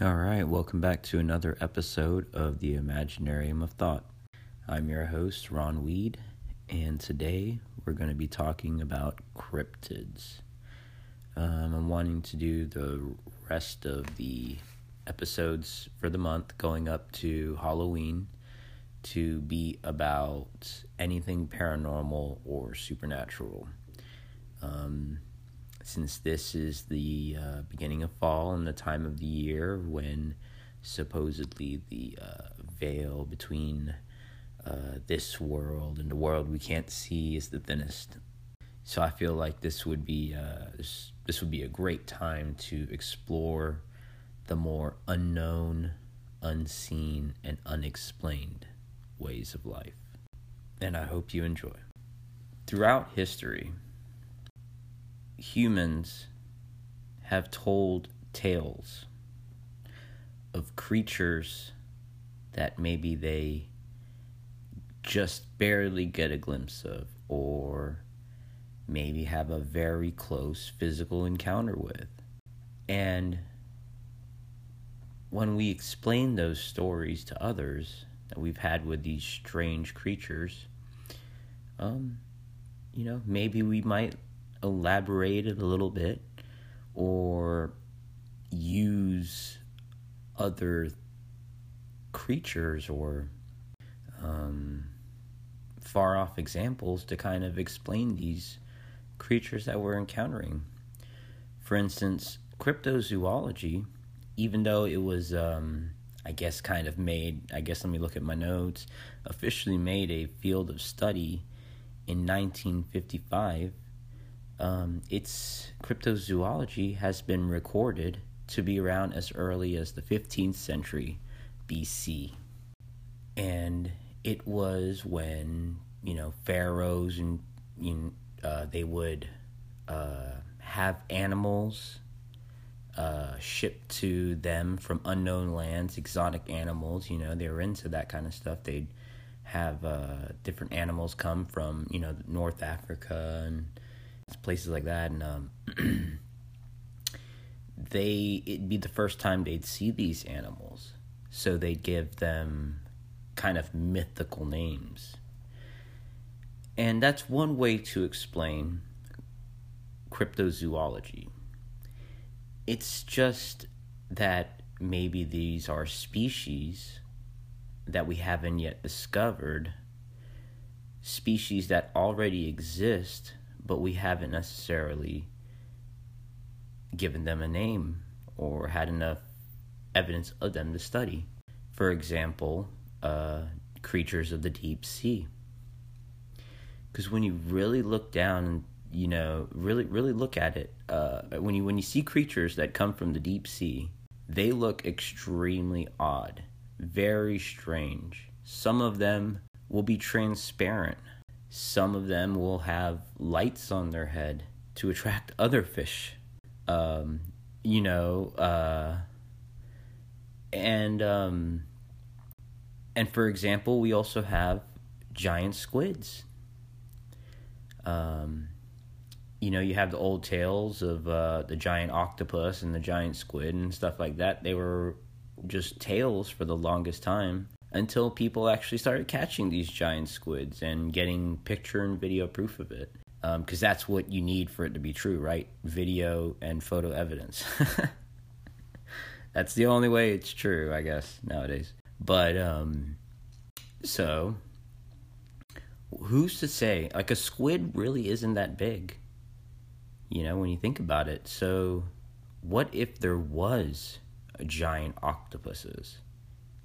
All right, welcome back to another episode of the Imaginarium of Thought. I'm your host, Ron Weed, and today we're going to be talking about cryptids. Um, I'm wanting to do the rest of the episodes for the month going up to Halloween to be about anything paranormal or supernatural. Um, since this is the uh, beginning of fall and the time of the year when supposedly the uh, veil between uh, this world and the world we can't see is the thinnest. So I feel like this would be uh, this, this would be a great time to explore the more unknown, unseen, and unexplained ways of life. And I hope you enjoy. Throughout history, humans have told tales of creatures that maybe they just barely get a glimpse of, or maybe have a very close physical encounter with. And when we explain those stories to others that we've had with these strange creatures, um, you know, maybe we might elaborate it a little bit or use other creatures or um, far off examples to kind of explain these creatures that we're encountering. For instance, cryptozoology, even though it was, um, I guess, kind of made, I guess let me look at my notes, officially made a field of study in 1955 um, its cryptozoology has been recorded to be around as early as the 15th century BC. And it was when, you know, pharaohs and you know, uh, they would uh, have animals uh, shipped to them from unknown lands, exotic animals, you know, they were into that kind of stuff. They'd have uh, different animals come from, you know, North Africa and places like that, and um, they it'd be the first time they'd see these animals, so they'd give them kind of mythical names, and that's one way to explain cryptozoology. It's just that maybe these are species that we haven't yet discovered, species that already exist but we haven't necessarily given them a name or had enough evidence of them to study. For example, uh, creatures of the deep sea. Because when you really look down, you know, really, really look at it, uh, when you when you see creatures that come from the deep sea, they look extremely odd, very strange. Some of them will be transparent some of them will have lights on their head to attract other fish. Um, you know, uh, and um, and for example, we also have giant squids. Um, you know, you have the old tales of uh, the giant octopus and the giant squid and stuff like that. They were just tales for the longest time until people actually started catching these giant squids and getting picture and video proof of it. Because um, that's what you need for it to be true, right? Video and photo evidence. that's the only way it's true, I guess, nowadays. But, um, so, who's to say? Like, a squid really isn't that big, you know, when you think about it. So, what if there was giant octopuses?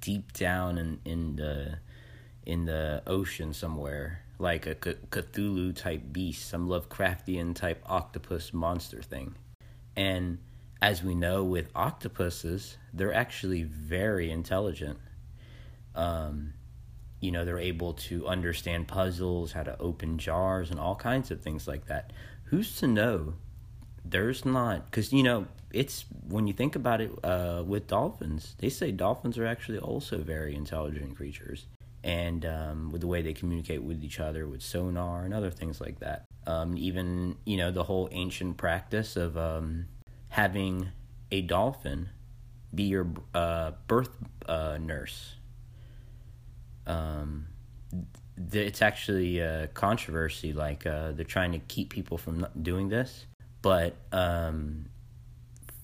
Deep down in in the in the ocean somewhere, like a Cthulhu type beast, some Lovecraftian type octopus monster thing. And as we know with octopuses, they're actually very intelligent. Um, you know, they're able to understand puzzles, how to open jars, and all kinds of things like that. Who's to know there's not because you know it's when you think about it uh, with dolphins they say dolphins are actually also very intelligent creatures and um, with the way they communicate with each other with sonar and other things like that um, even you know the whole ancient practice of um, having a dolphin be your uh, birth uh, nurse. Um, it's actually a controversy. Like uh, they're trying to keep people from doing this, but um,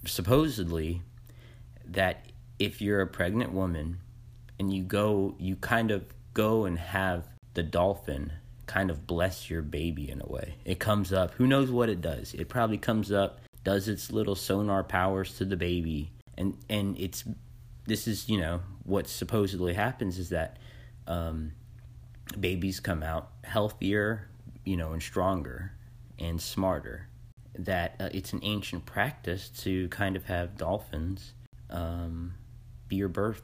supposedly that if you're a pregnant woman and you go, you kind of go and have the dolphin kind of bless your baby in a way. It comes up. Who knows what it does? It probably comes up, does its little sonar powers to the baby, and and it's this is you know what supposedly happens is that um, babies come out healthier, you know, and stronger and smarter. That uh, it's an ancient practice to kind of have dolphins um, be your birth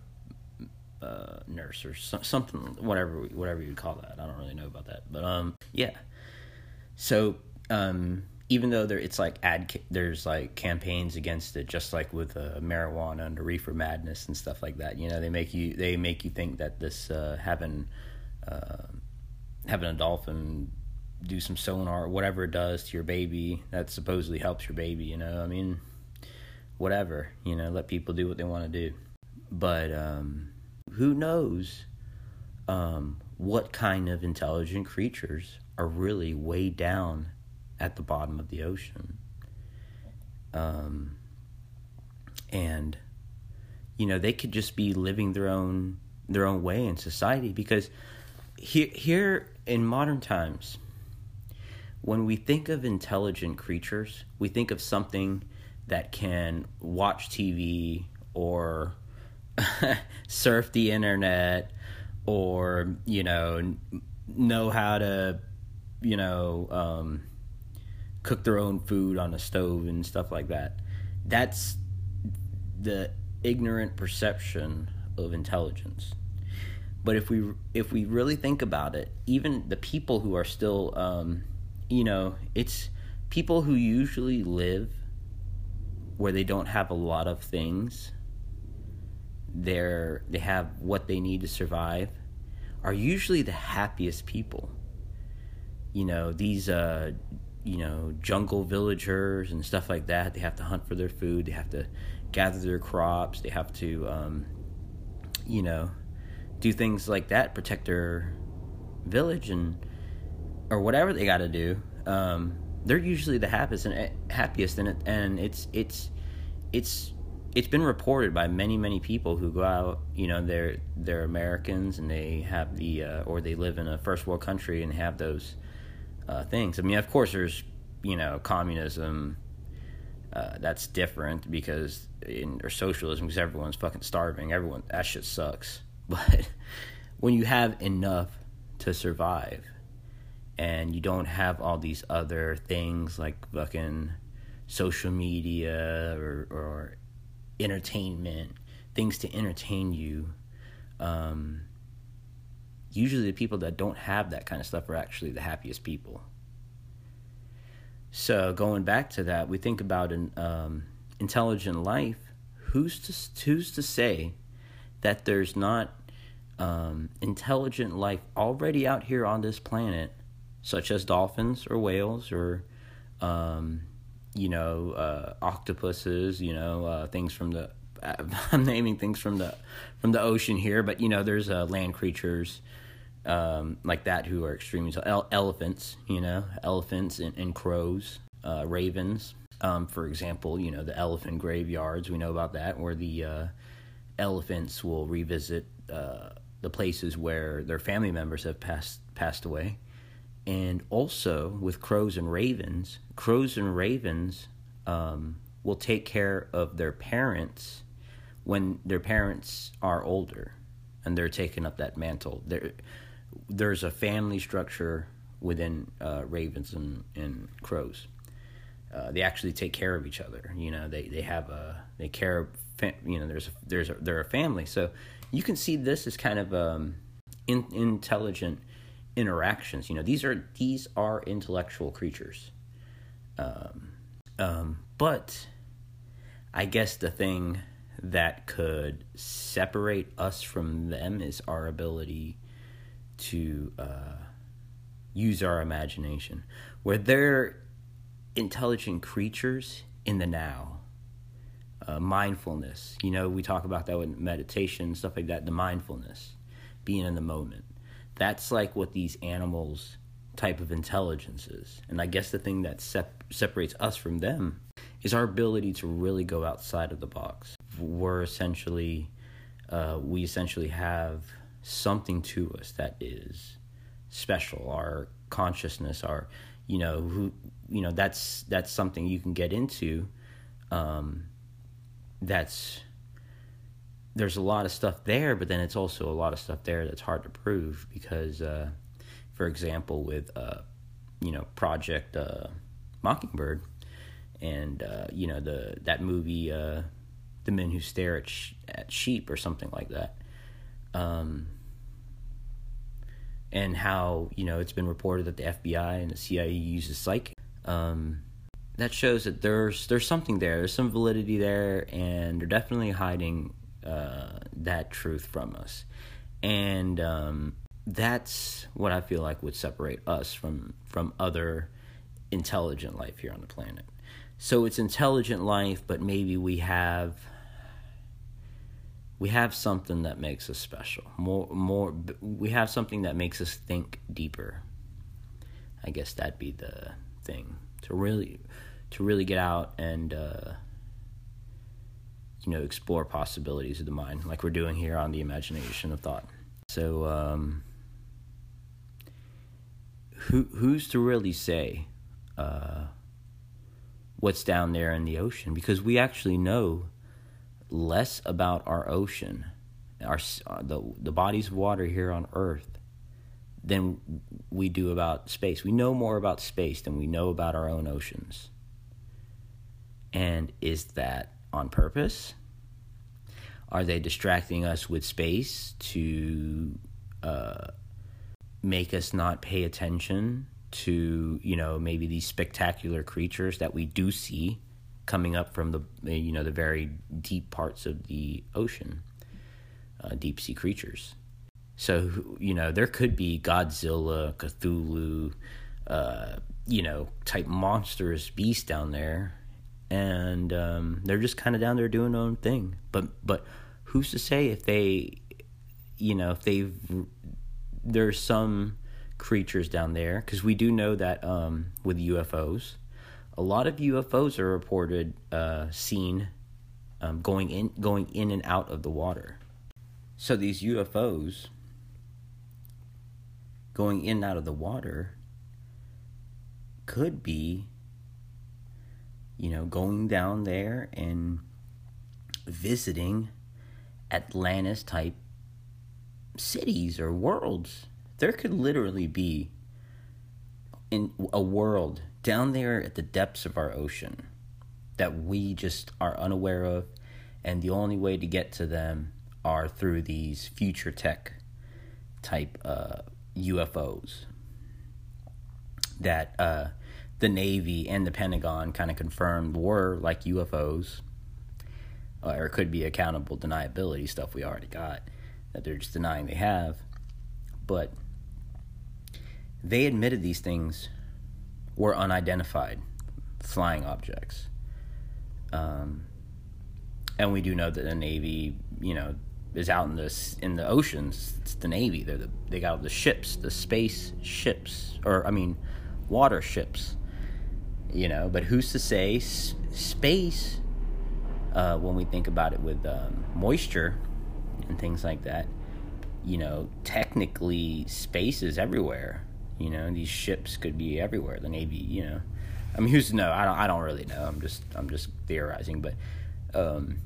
uh, nurse or so, something, whatever whatever you call that. I don't really know about that, but um, yeah. So um, even though there it's like ad there's like campaigns against it, just like with uh, marijuana and reefer madness and stuff like that. You know, they make you they make you think that this uh, having uh, having a dolphin do some sonar, whatever it does to your baby, that supposedly helps your baby. You know, I mean, whatever. You know, let people do what they want to do. But um, who knows um, what kind of intelligent creatures are really way down at the bottom of the ocean. Um, and you know they could just be living their own their own way in society because here here in modern times when we think of intelligent creatures we think of something that can watch TV or surf the internet or you know know how to you know um, cook their own food on a stove and stuff like that. That's the ignorant perception of intelligence. But if we if we really think about it even the people who are still um, you know it's people who usually live where they don't have a lot of things they're they have what they need to survive are usually the happiest people. You know these uh you know jungle villagers and stuff like that they have to hunt for their food they have to gather their crops they have to um you know do things like that protect their village and or whatever they got to do um they're usually the happiest and eh, happiest it and it's it's it's it's been reported by many many people who go out you know they're they're americans and they have the uh, or they live in a first world country and have those uh, things. I mean of course there's you know communism uh, that's different because in or socialism because everyone's fucking starving. Everyone that shit sucks. But when you have enough to survive and you don't have all these other things like fucking social media or, or entertainment, things to entertain you. Um, usually, the people that don't have that kind of stuff are actually the happiest people. So, going back to that, we think about an um, intelligent life. Who's to who's to say that there's not um, intelligent life already out here on this planet, such as dolphins or whales or um, you know, uh, octopuses, you know, uh, things from the. I'm naming things from the from the ocean here, but you know, there's uh, land creatures um, like that who are extremely ele- elephants, you know, elephants and, and crows, uh, ravens. Um, for example, you know, the elephant graveyards. We know about that, where the uh, elephants will revisit uh, the places where their family members have passed passed away and also with crows and ravens, crows and ravens um, will take care of their parents when their parents are older and they're taking up that mantle. There, there's a family structure within uh, ravens and, and crows. Uh, they actually take care of each other. You know, they, they have a they care. You know, there's a, there's a, they're a family. So you can see this as kind of um, in, intelligent interactions. You know, these are these are intellectual creatures. Um, um, but I guess the thing that could separate us from them is our ability to uh, use our imagination. Where they're intelligent creatures in the now, uh, mindfulness. You know, we talk about that with meditation, stuff like that, the mindfulness, being in the moment. That's like what these animals type of intelligence is. And I guess the thing that sep- separates us from them is our ability to really go outside of the box. We're essentially, uh, we essentially have something to us that is special. Our consciousness, our, you know, who, you know, that's that's something you can get into. Um, that's there's a lot of stuff there, but then it's also a lot of stuff there that's hard to prove because, uh, for example, with uh, you know Project uh, Mockingbird, and uh, you know the that movie, uh, The Men Who Stare at, Sh- at Sheep, or something like that. Um, and how you know it's been reported that the FBI and the CIA uses psychic. Um, that shows that there's there's something there. There's some validity there, and they're definitely hiding uh, that truth from us. And um, that's what I feel like would separate us from from other intelligent life here on the planet. So it's intelligent life, but maybe we have we have something that makes us special. More more we have something that makes us think deeper. I guess that'd be the thing to really to really get out and uh, you know explore possibilities of the mind like we're doing here on the Imaginarium of Thought. So um, who who's to really say uh, what's down there in the ocean? Because we actually know less about our ocean our uh, the the bodies of water here on earth than we do about space. We know more about space than we know about our own oceans. And is that on purpose? Are they distracting us with space to uh, make us not pay attention to, you know, maybe these spectacular creatures that we do see coming up from the, you know, the very deep parts of the ocean, uh, deep sea creatures? So, you know, there could be Godzilla, Cthulhu, uh, you know, type monstrous beasts down there and um, they're just kind of down there doing their own thing. But but who's to say if they, you know, if they've there's some creatures down there because we do know that um, with UFOs, a lot of UFOs are reported uh, seen um, going in going in and out of the water. So these UFOs going in and out of the water could be you know, going down there and visiting Atlantis type cities or worlds. There could literally be in a world down there at the depths of our ocean that we just are unaware of and the only way to get to them are through these future tech type uh, UFOs that uh, the Navy and the Pentagon kind of confirmed were like UFOs, uh, or could be accountable deniability stuff we already got that they're just denying they have. But they admitted these things were unidentified flying objects. Um, and we do know that the Navy, you know, is out in the in the oceans. It's the Navy. They're the, they got the ships, the space ships, or I mean, water ships you know but who's to say s- space uh, when we think about it with um, moisture and things like that you know technically space is everywhere you know these ships could be everywhere the navy you know. I mean who's to know i don't i don't really know i'm just i'm just theorizing but um,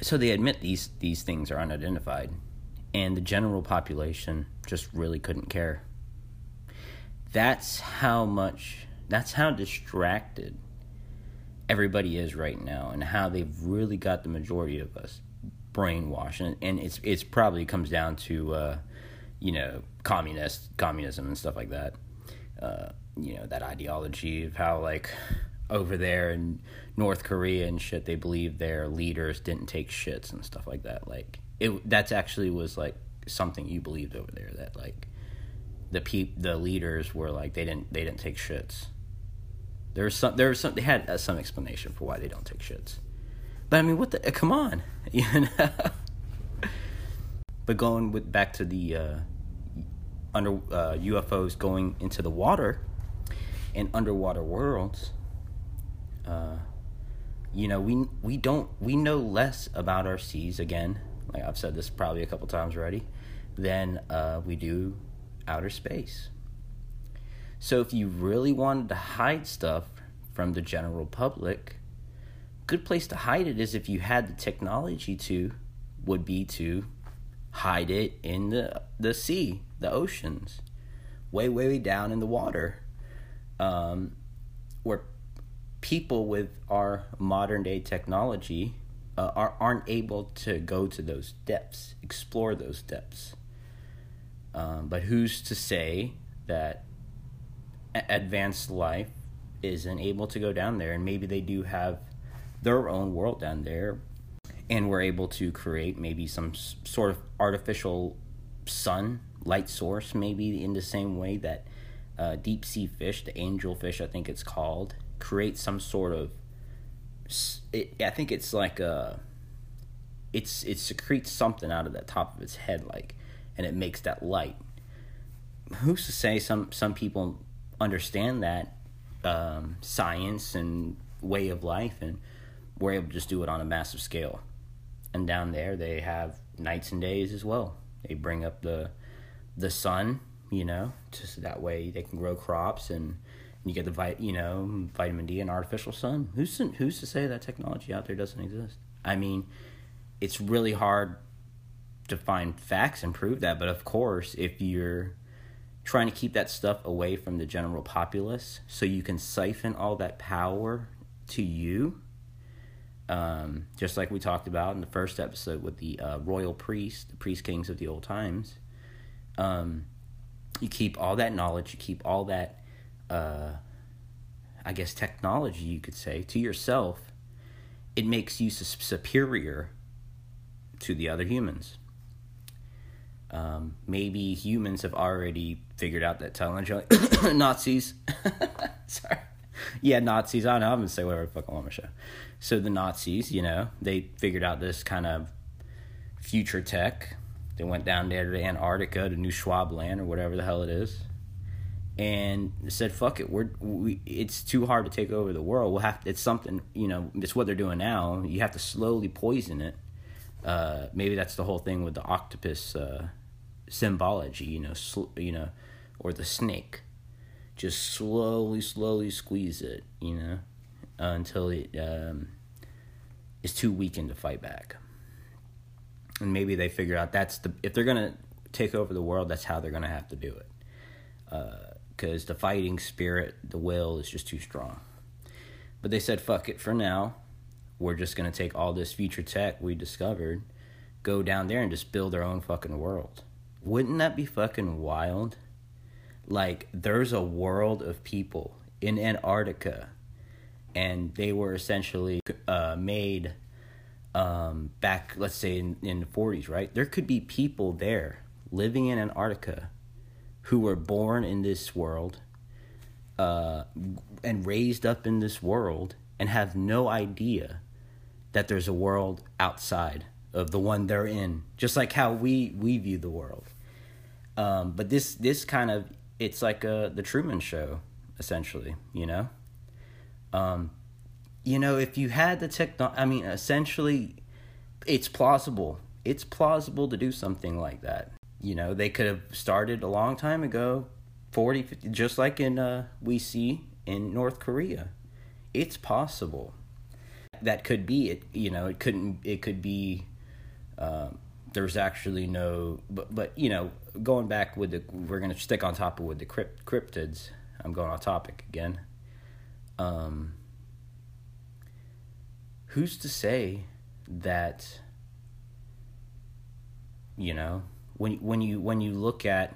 so they admit these these things are unidentified and the general population just really couldn't care. That's how much that's how distracted everybody is right now and how they've really got the majority of us brainwashed. And, and it's it's probably comes down to uh, you know communist communism and stuff like that. Uh, you know that ideology of how like over there in North Korea and shit they believe their leaders didn't take shits and stuff like that. Like it that's actually was like something you believed over there that like the peop the leaders were like they didn't they didn't take shits there's some there's some they had uh, some explanation for why they don't take shits, But I mean, what the? Come on, you know. but going with back to the uh, under uh, UFOs going into the water and underwater worlds. Uh, you know, we we don't we know less about our seas again. Like I've said this probably a couple times already, than uh, we do outer space. So if you really wanted to hide stuff from the general public, good place to hide it is if you had the technology to, would be to hide it in the the sea, the oceans, way way down in the water, um, where people with our modern day technology uh, are aren't able to go to those depths, explore those depths. Um, but who's to say that advanced life isn't able to go down there and maybe they do have their own world down there and we're able to create maybe some sort of artificial sun light source maybe in the same way that uh, deep sea fish the angelfish i think it's called create some sort of it, i think it's like a it's it secretes something out of the top of its head like and it makes that light. Who's to say some some people understand that um, science and way of life, and we're able to just do it on a massive scale. And down there, they have nights and days as well. They bring up the the sun, you know, just that way they can grow crops and you get the vit, you know, vitamin D and artificial sun. Who's to, who's to say that technology out there doesn't exist? I mean, it's really hard to find facts and prove that, but of course, if you're trying to keep that stuff away from the general populace so you can siphon all that power to you. Um, just like we talked about in the first episode with the uh, royal priests, the priest kings of the old times. Um, you keep all that knowledge, you keep all that, uh, I guess, technology, you could say, to yourself. It makes you superior to the other humans. Um, maybe humans have already figured out that technology. Nazis. Sorry. Yeah, Nazis. I don't know. I'm going to say whatever the fuck I want to show. So the Nazis, you know, they figured out this kind of future tech. They went down there to Antarctica, to New Schwab land, or whatever the hell it is, and they said, "Fuck it, we're we. It's too hard to take over the world. We'll have. to, It's something. You know, it's what they're doing now. You have to slowly poison it. Uh, maybe that's the whole thing with the octopus." Uh, symbology, you know, sl- you know, or the snake. Just slowly, slowly squeeze it, you know, uh, until it um, is too weakened to fight back. And maybe they figure out that's the if they're gonna take over the world, that's how they're gonna have to do it. Because uh, the fighting spirit, the will, is just too strong. But they said, "Fuck it." For now, we're just gonna take all this future tech we discovered, go down there and just build our own fucking world wouldn't that be fucking wild? Like, there's a world of people in Antarctica, and they were essentially uh, made um, back, let's say, in, in the 40s, right? There could be people there living in Antarctica who were born in this world uh, and raised up in this world and have no idea that there's a world outside of the one they're in just like how we we view the world um, but this this kind of it's like a, the Truman Show, essentially. You know, um, you know, if you had the techno, I mean, essentially, it's plausible. It's plausible to do something like that. You know, they could have started a long time ago, 40, 50, just like in uh, we see in North Korea. It's possible. That could be it. You know, it couldn't. It could be. Um, there's actually no but but you know going back with the we're gonna stick on top of with the crypt, cryptids. I'm going off topic again. Um who's to say that you know when when you when you look at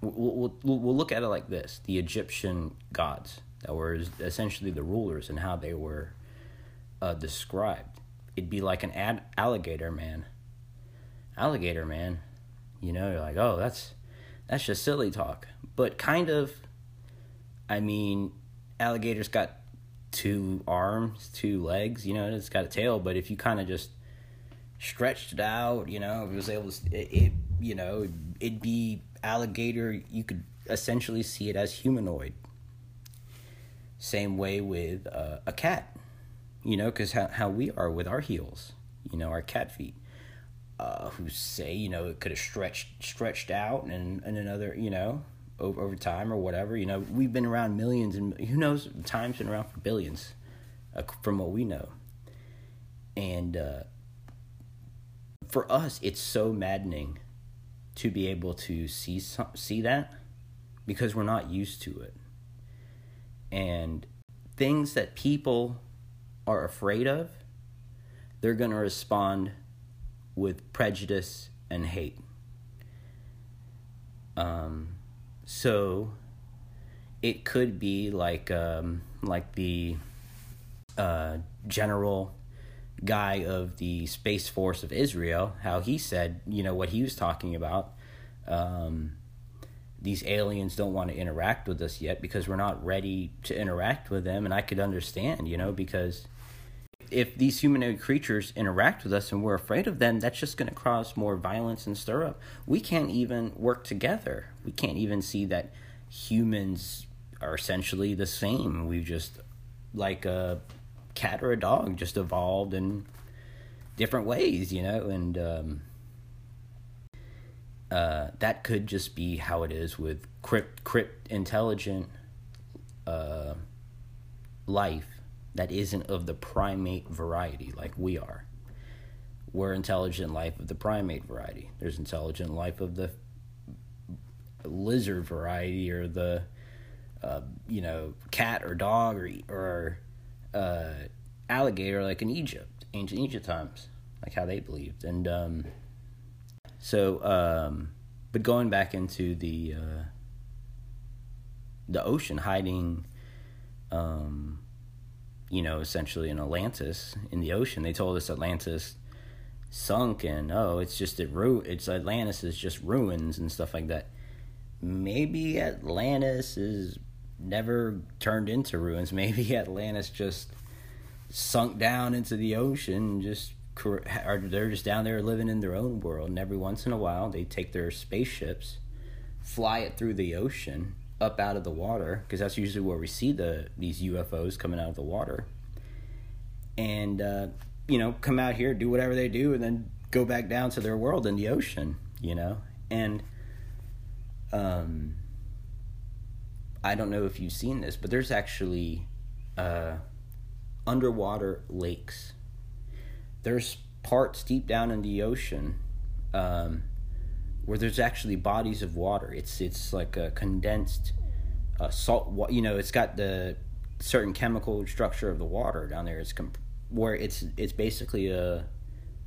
we'll, we'll, we'll look at it like this. The egyptian gods that were essentially the rulers and how they were uh, described. It'd be like an ad- alligator man alligator man you know you're like oh that's that's just silly talk but kind of i mean alligators got two arms, two legs. You know, it's got a tail, but if you kind of just stretched it out, you know, if it was able to, it, it you know, it'd be alligator. You could essentially see it as humanoid. Same way with uh, a cat, you know, because how, how we are with our heels, you know, our cat feet. Uh, who say you know it could have stretched stretched out and, and another you know over, over time or whatever you know we've been around millions and who knows time's been around for billions uh, from what we know. And uh, for us it's so maddening to be able to see some, see that because we're not used to it. And things that people are afraid of they're going to respond with prejudice and hate. Um, so it could be like um, like the uh, general guy of the Space Force of Israel, how he said, you know, what he was talking about. Um, these aliens don't want to interact with us yet because we're not ready to interact with them. And I could understand, you know, because if these humanoid creatures interact with us and we're afraid of them, that's just going to cause more violence and stir up. We can't even work together. We can't even see that humans are essentially the same. We've just, like a cat or a dog, just evolved in different ways, you know? And um, uh, that could just be how it is with crypt, crypt intelligent uh, life that isn't of the primate variety like we are. We're intelligent life of the primate variety. There's intelligent life of the lizard variety or the uh, you know cat or dog or or uh, alligator like in Egypt, ancient Egypt times, like how they believed. And um, so, um, but going back into the uh, the ocean, hiding. Um, you know, essentially in Atlantis in the ocean. They told us Atlantis sunk and oh, it's just a ru- it's Atlantis is just ruins and stuff like that. Maybe Atlantis is never turned into ruins. Maybe Atlantis just sunk down into the ocean just or they're just down there living in their own world and every once in a while they take their spaceships fly it through the ocean up out of the water because that's usually where we see the these UFOs coming out of the water, and uh, you know come out here do whatever they do and then go back down to their world in the ocean, you know, and um, I don't know if you've seen this, but there's actually uh, underwater lakes. There's parts deep down in the ocean. Um, where there's actually bodies of water. It's it's like a condensed uh, salt. You know, it's got the certain chemical structure of the water down there. It's comp- where it's it's basically a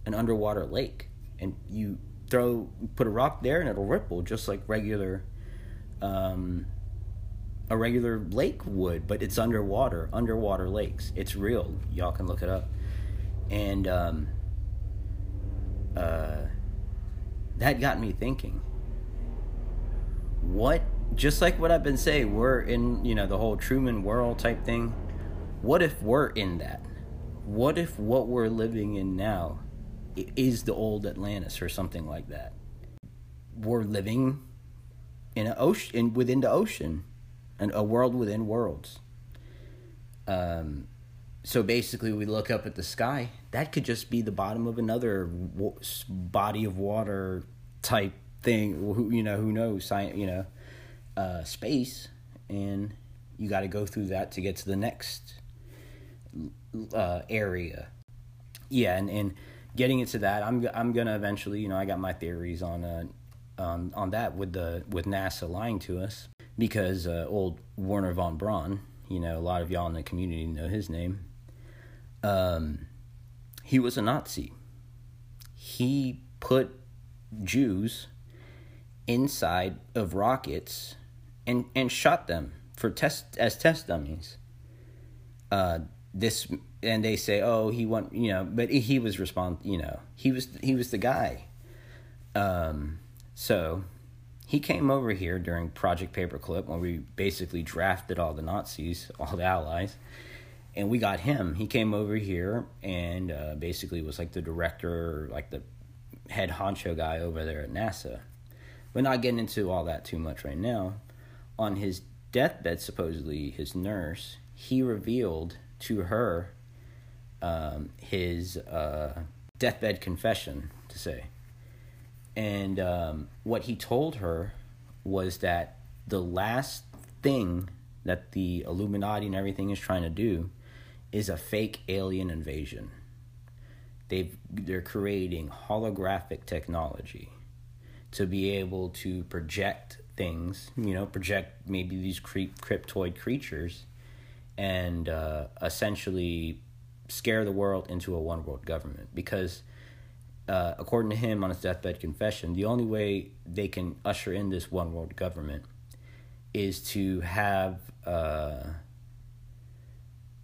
an underwater lake, and you throw put a rock there and it'll ripple just like regular um, a regular lake would, but it's underwater, underwater lakes. It's real. Y'all can look it up. And um, uh, that got me thinking. What, just like what I've been saying, we're in, you know, the whole Truman world type thing. What if we're in that? What if what we're living in now is the old Atlantis or something like that? We're living in an ocean, in, within the ocean, and a world within worlds. Um, so basically, we look up at the sky. That could just be the bottom of another body of water type thing. Who you know? Who knows? Science, you know, uh, space, and you got to go through that to get to the next uh, area. Yeah, and and getting into that, I'm I'm gonna eventually, you know, I got my theories on uh, on on that with the with NASA lying to us because uh, old Wernher von Braun, you know, a lot of y'all in the community know his name um, he was a Nazi. He put Jews inside of rockets and and shot them for test as test dummies. Uh, this and they say, oh, he went, you know, but he was respond, you know, he was he was the guy. Um, so he came over here during Project Paperclip when we basically drafted all the Nazis, all the allies, and we got him. He came over here and uh, basically was like the director, like the head honcho guy over there at NASA. We're not getting into all that too much right now. On his deathbed, supposedly his nurse, he revealed to her um, his uh, deathbed confession, to say. And um, what he told her was that the last thing that the Illuminati and everything is trying to do is a fake alien invasion. They've, they're creating holographic technology to be able to project things, you know, project maybe these cryptoid creatures and uh, essentially scare the world into a one world government. Because, uh, according to him on his deathbed confession, the only way they can usher in this one world government is to have. Uh,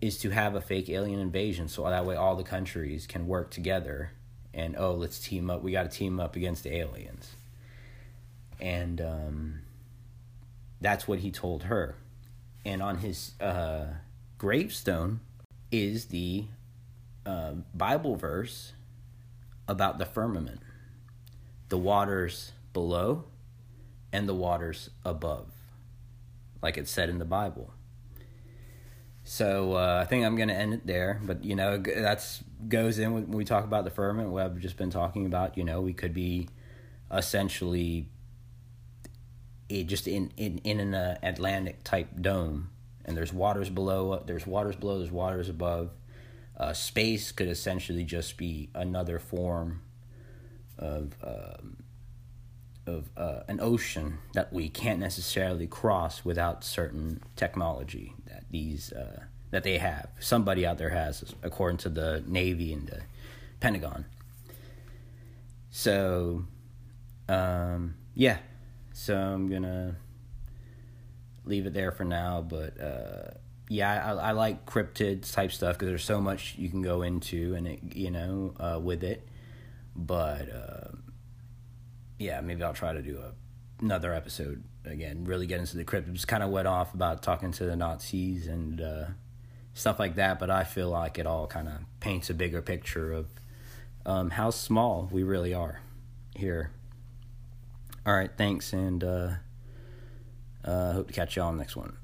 is to have a fake alien invasion so that way all the countries can work together and oh let's team up. We got to team up against the aliens. And um, that's what he told her. And on his uh, gravestone is the uh, bible verse about the firmament the waters below and the waters above like it said in the bible so uh, I think I'm going to end it there. But you know, that's goes in when we talk about the firmament. What I've just been talking about. You know, we could be essentially it just in in in an uh, Atlantis type dome, and there's waters below. There's waters below. There's waters above. Uh, space could essentially just be another form of um, of uh, an ocean that we can't necessarily cross without certain technology that these uh, that they have. Somebody out there has, according to the Navy and the Pentagon. So, um, yeah. So I'm gonna leave it there for now. But uh, yeah, I, I like cryptids type stuff because there's so much you can go into and it, you know, uh, with it. But uh, yeah, maybe I'll try to do a, another episode again. Really get into the crypt. It just kind of went off about talking to the Nazis and uh, stuff like that, but I feel like it all kind of paints a bigger picture of um, how small we really are here. All right, thanks, and uh, uh, hope to catch y'all on the next one.